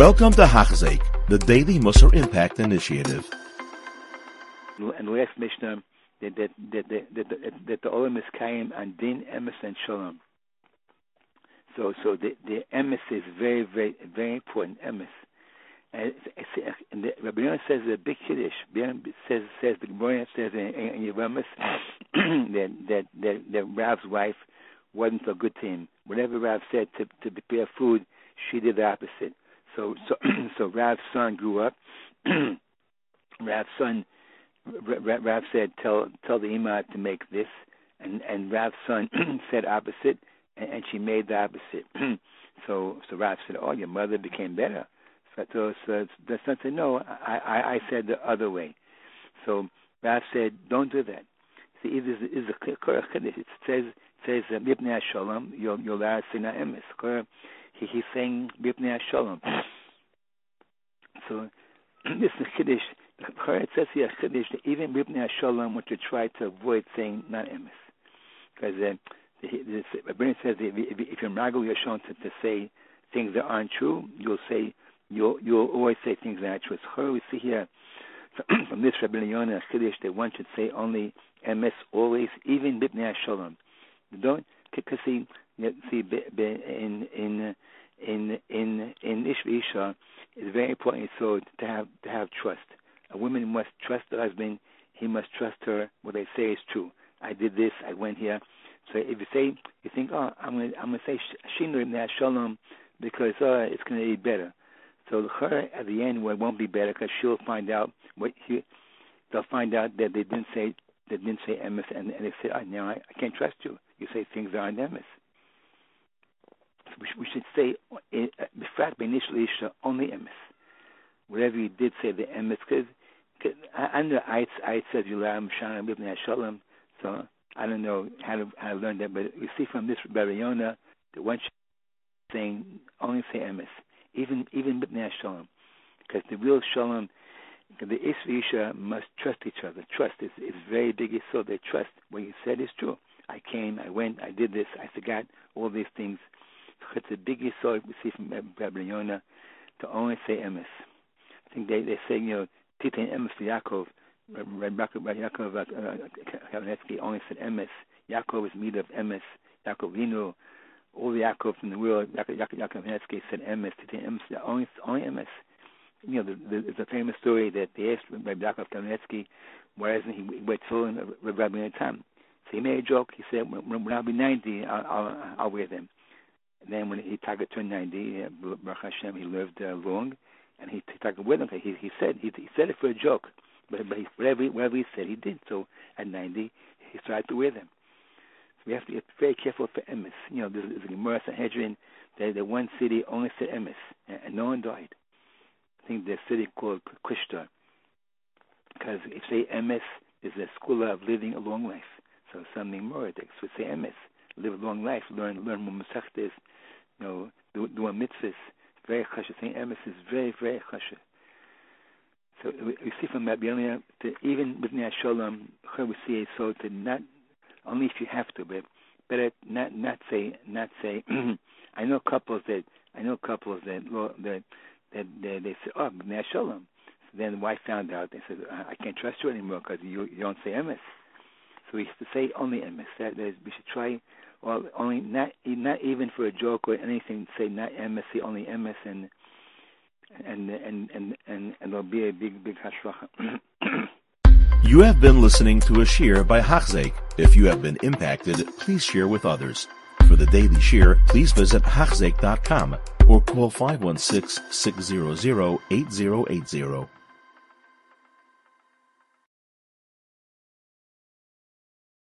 Welcome to Hachzik, the Daily Musar Impact Initiative. And last Mishnah, that that that that, that, that, the Olam is kaim and din emes and shalom. So so the the emes is very very very important emes. And, and the, Rabbi Yonah says a big chiddush. says says the Gemara says in, in Yevamos that that that that Rav's wife wasn't so good to him. Whatever Rav said to to prepare food, she did the opposite. So so so Rav's son grew up. Rav's son Rav said, "Tell tell the imam to make this," and and Rav's son said opposite, and, and she made the opposite. so so Rav said, "Oh, your mother became better." So, so the son said, "No, I, I I said the other way." So Rav said, "Don't do that." See, it is is a. It says says uh, Mipnei Shalom. You'll you'll Sina. He he's saying Mipnei Shalom. So this is chiddush it says here Chiddush even Ribnei Shalom would to try to avoid saying not emes, because uh, the, the, says if, if, if you're Yashon to, to say things that aren't true, you'll say you'll you'll always say things that aren't true. So we see here from this Rabbi Yonah Chiddush that one should say only emes always, even Ribnei Shalom. Don't because see see in in in in in Ishvisha, it's very important so to have to have trust a woman must trust her husband. He must trust her. What they say is true. I did this. I went here. So if you say, you think, oh, I'm gonna, I'm gonna say Shinu Shalom because uh, it's gonna be better. So her at the end, well, it won't be better because she'll find out what he. They'll find out that they didn't say they didn't say emes, and, and they say, oh, now I, I can't trust you. You say things aren't emes. We, should say, eh, eh, befrat initially only emes. Whatever you did say the emes, because under Eitz Eitz says Yulam Shana Bibnei Shalom. So I don't know how to how to learn that, but we see from this Rabbi Yonah that one saying only say emes, even even Bibnei Shalom, because the real Shalom, the Isra must trust each other. Trust is is very big. So they trust what you said is true. I came, I went, I did this, I forgot all these things. Biggest sword we see from Rabbi Yonah to only say emes. I think they they say you know Titain Emes for Yaakov. Rabbi Yaakov uh, uh, Kamenetsky only said Emes. Yaakov is made of Emes. Yaakov Vinu, all the Yaakov in the world, Yaakov Kamenetsky said Emes. Titain Emes, only, only Emes. You know, the, a famous story that they asked Rabbi Yaakov Kamenetsky, why doesn't he wear tefillin Rabbi Tam? So he made a joke. He said, when, when I'll be 90, I'll, I'll, I'll wear them. And then when he targeted turned 90, uh, Baruch Hashem, he lived uh, long and he took with him. He he said he, he said it for a joke, but but he, whatever whatever he said he did. So at ninety, he started to wear them. So we have to be very careful for emes. You know, there's, there's a Gemara Sanhedrin that the one city only said emes, and, and no one died. I think the city called Kushta, because if say emes is a school of living a long life. So something more so say emes, live a long life, learn learn more masechtes, you know, do, do a mitzvahs very chashuv. Saying emes is very, very chashuv. So we, see from Rabbi Yonah that even with Shalom, we see so to not only if you have to, but better not not say not say. I know couples that I know couples that that that, that they say, oh, Nia Shalom. So then the wife found out. They said, I can't trust you anymore because you you don't say emes. So we used to say only emes. That is, we should try well, only not not even for a joke or anything. Say not MSC, only MS, and and and and and, and there'll be a big big hashracha. you have been listening to a shiur by Hachzeik. If you have been impacted, please share with others. For the daily shiur, please visit Hachzeik.com or call 516 600 8080.